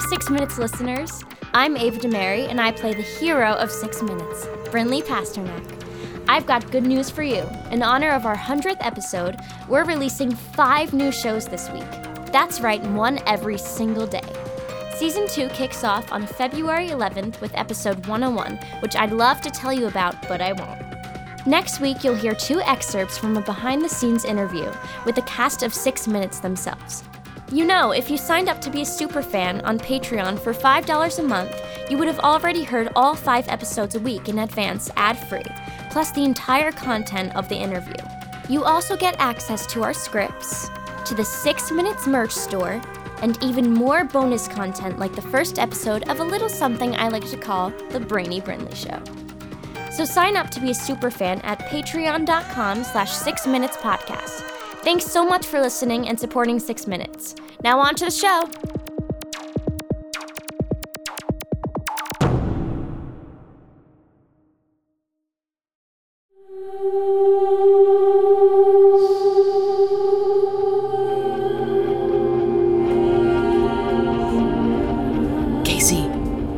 Six Minutes listeners. I'm Ava DeMary, and I play the hero of Six Minutes, Brinley Pasternak. I've got good news for you. In honor of our 100th episode, we're releasing five new shows this week. That's right, one every single day. Season 2 kicks off on February 11th with episode 101, which I'd love to tell you about, but I won't. Next week, you'll hear two excerpts from a behind the scenes interview with the cast of Six Minutes themselves. You know, if you signed up to be a super fan on Patreon for $5 a month, you would have already heard all five episodes a week in advance ad free, plus the entire content of the interview. You also get access to our scripts, to the Six Minutes merch store, and even more bonus content like the first episode of a little something I like to call The Brainy Brinley Show. So sign up to be a super fan at patreon.com slash six minutes podcast. Thanks so much for listening and supporting Six Minutes. Now on to the show. Casey,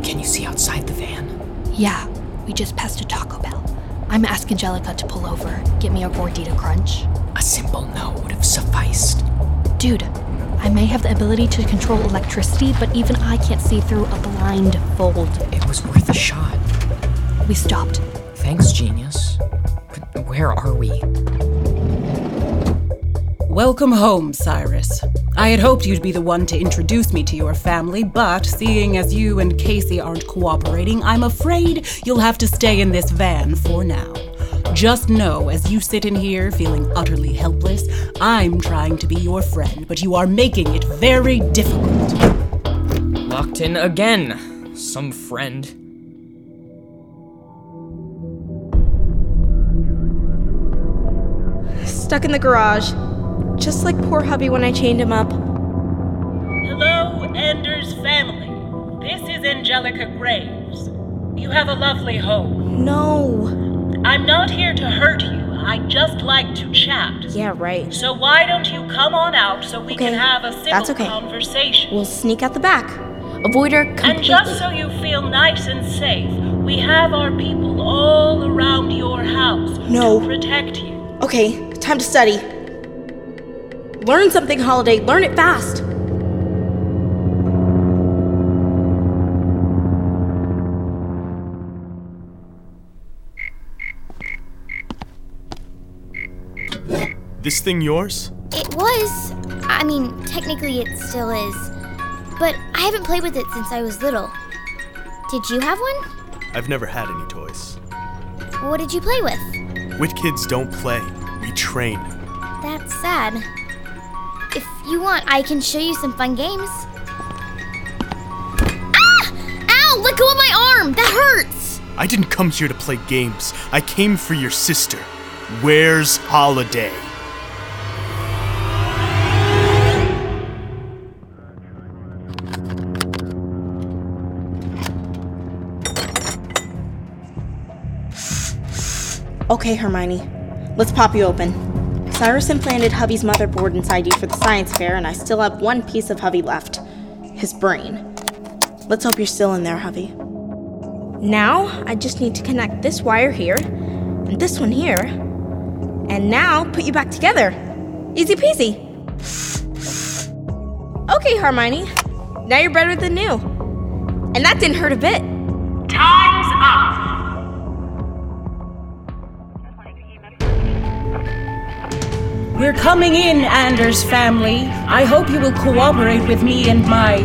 can you see outside the van? Yeah, we just passed a Taco Bell. I'm asking Angelica to pull over, get me a gordita crunch. A simple no would have sufficed. Dude, I may have the ability to control electricity, but even I can't see through a blindfold. It was worth a shot. We stopped. Thanks, genius. But where are we? Welcome home, Cyrus. I had hoped you'd be the one to introduce me to your family, but seeing as you and Casey aren't cooperating, I'm afraid you'll have to stay in this van for now. Just know, as you sit in here feeling utterly helpless, I'm trying to be your friend, but you are making it very difficult. Locked in again. Some friend. Stuck in the garage. Just like poor hubby when I chained him up. Hello, Anders family. This is Angelica Graves. You have a lovely home. No. Not here to hurt you. I just like to chat. Yeah, right. So why don't you come on out so we Okay, can have a civil that's okay. conversation? We'll sneak out the back. Avoid her completely. and just so you feel nice and safe, we have our people all around your house No. to protect you. Okay, time to study. Learn something, Holiday. Learn it fast. This thing yours? It was. I mean, technically it still is. But I haven't played with it since I was little. Did you have one? I've never had any toys. What did you play with? Wit kids don't play, we train. That's sad. If you want, I can show you some fun games. Ah! Ow! Let go of my arm! That hurts! I didn't come here to play games. I came for your sister. Where's Holiday? Okay, Hermione. Let's pop you open. Cyrus implanted Hubby's motherboard inside you for the science fair, and I still have one piece of Hubby left his brain. Let's hope you're still in there, Hubby. Now, I just need to connect this wire here and this one here, and now put you back together. Easy peasy. Okay, Hermione. Now you're better than new. And that didn't hurt a bit. Time's We're coming in, Anders family. I hope you will cooperate with me and my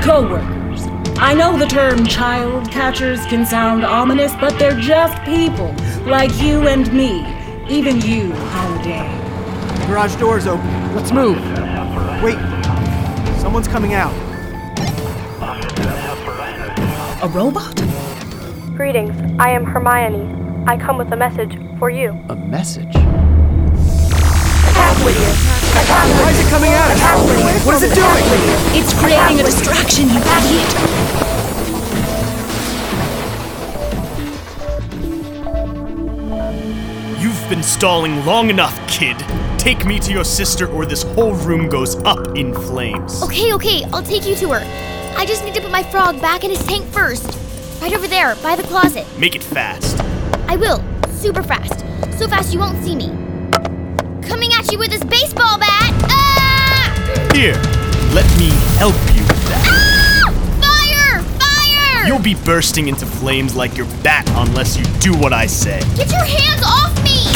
co-workers. I know the term child catchers can sound ominous, but they're just people like you and me. Even you, Holiday. Garage door's open. Let's move. Wait. Someone's coming out. A robot? Greetings, I am Hermione. I come with a message for you. A message? Attack Whittier. Attack Why is it coming at us? What is it doing? It's creating a distraction, you idiot! You've been stalling long enough, kid. Take me to your sister, or this whole room goes up in flames. Okay, okay, I'll take you to her. I just need to put my frog back in his tank first. Right over there, by the closet. Make it fast. I will. Super fast. So fast you won't see me. Coming at you with this baseball bat! Ah! Here, let me help you with that. Ah! Fire! Fire! You'll be bursting into flames like your bat unless you do what I say. Get your hands off me!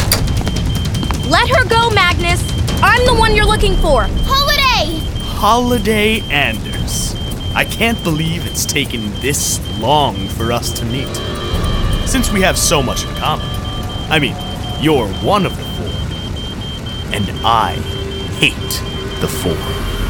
Let her go, Magnus! I'm the one you're looking for! Holiday! Holiday Anders. I can't believe it's taken this long for us to meet. Since we have so much in common. I mean, you're one of the four. And I hate the four.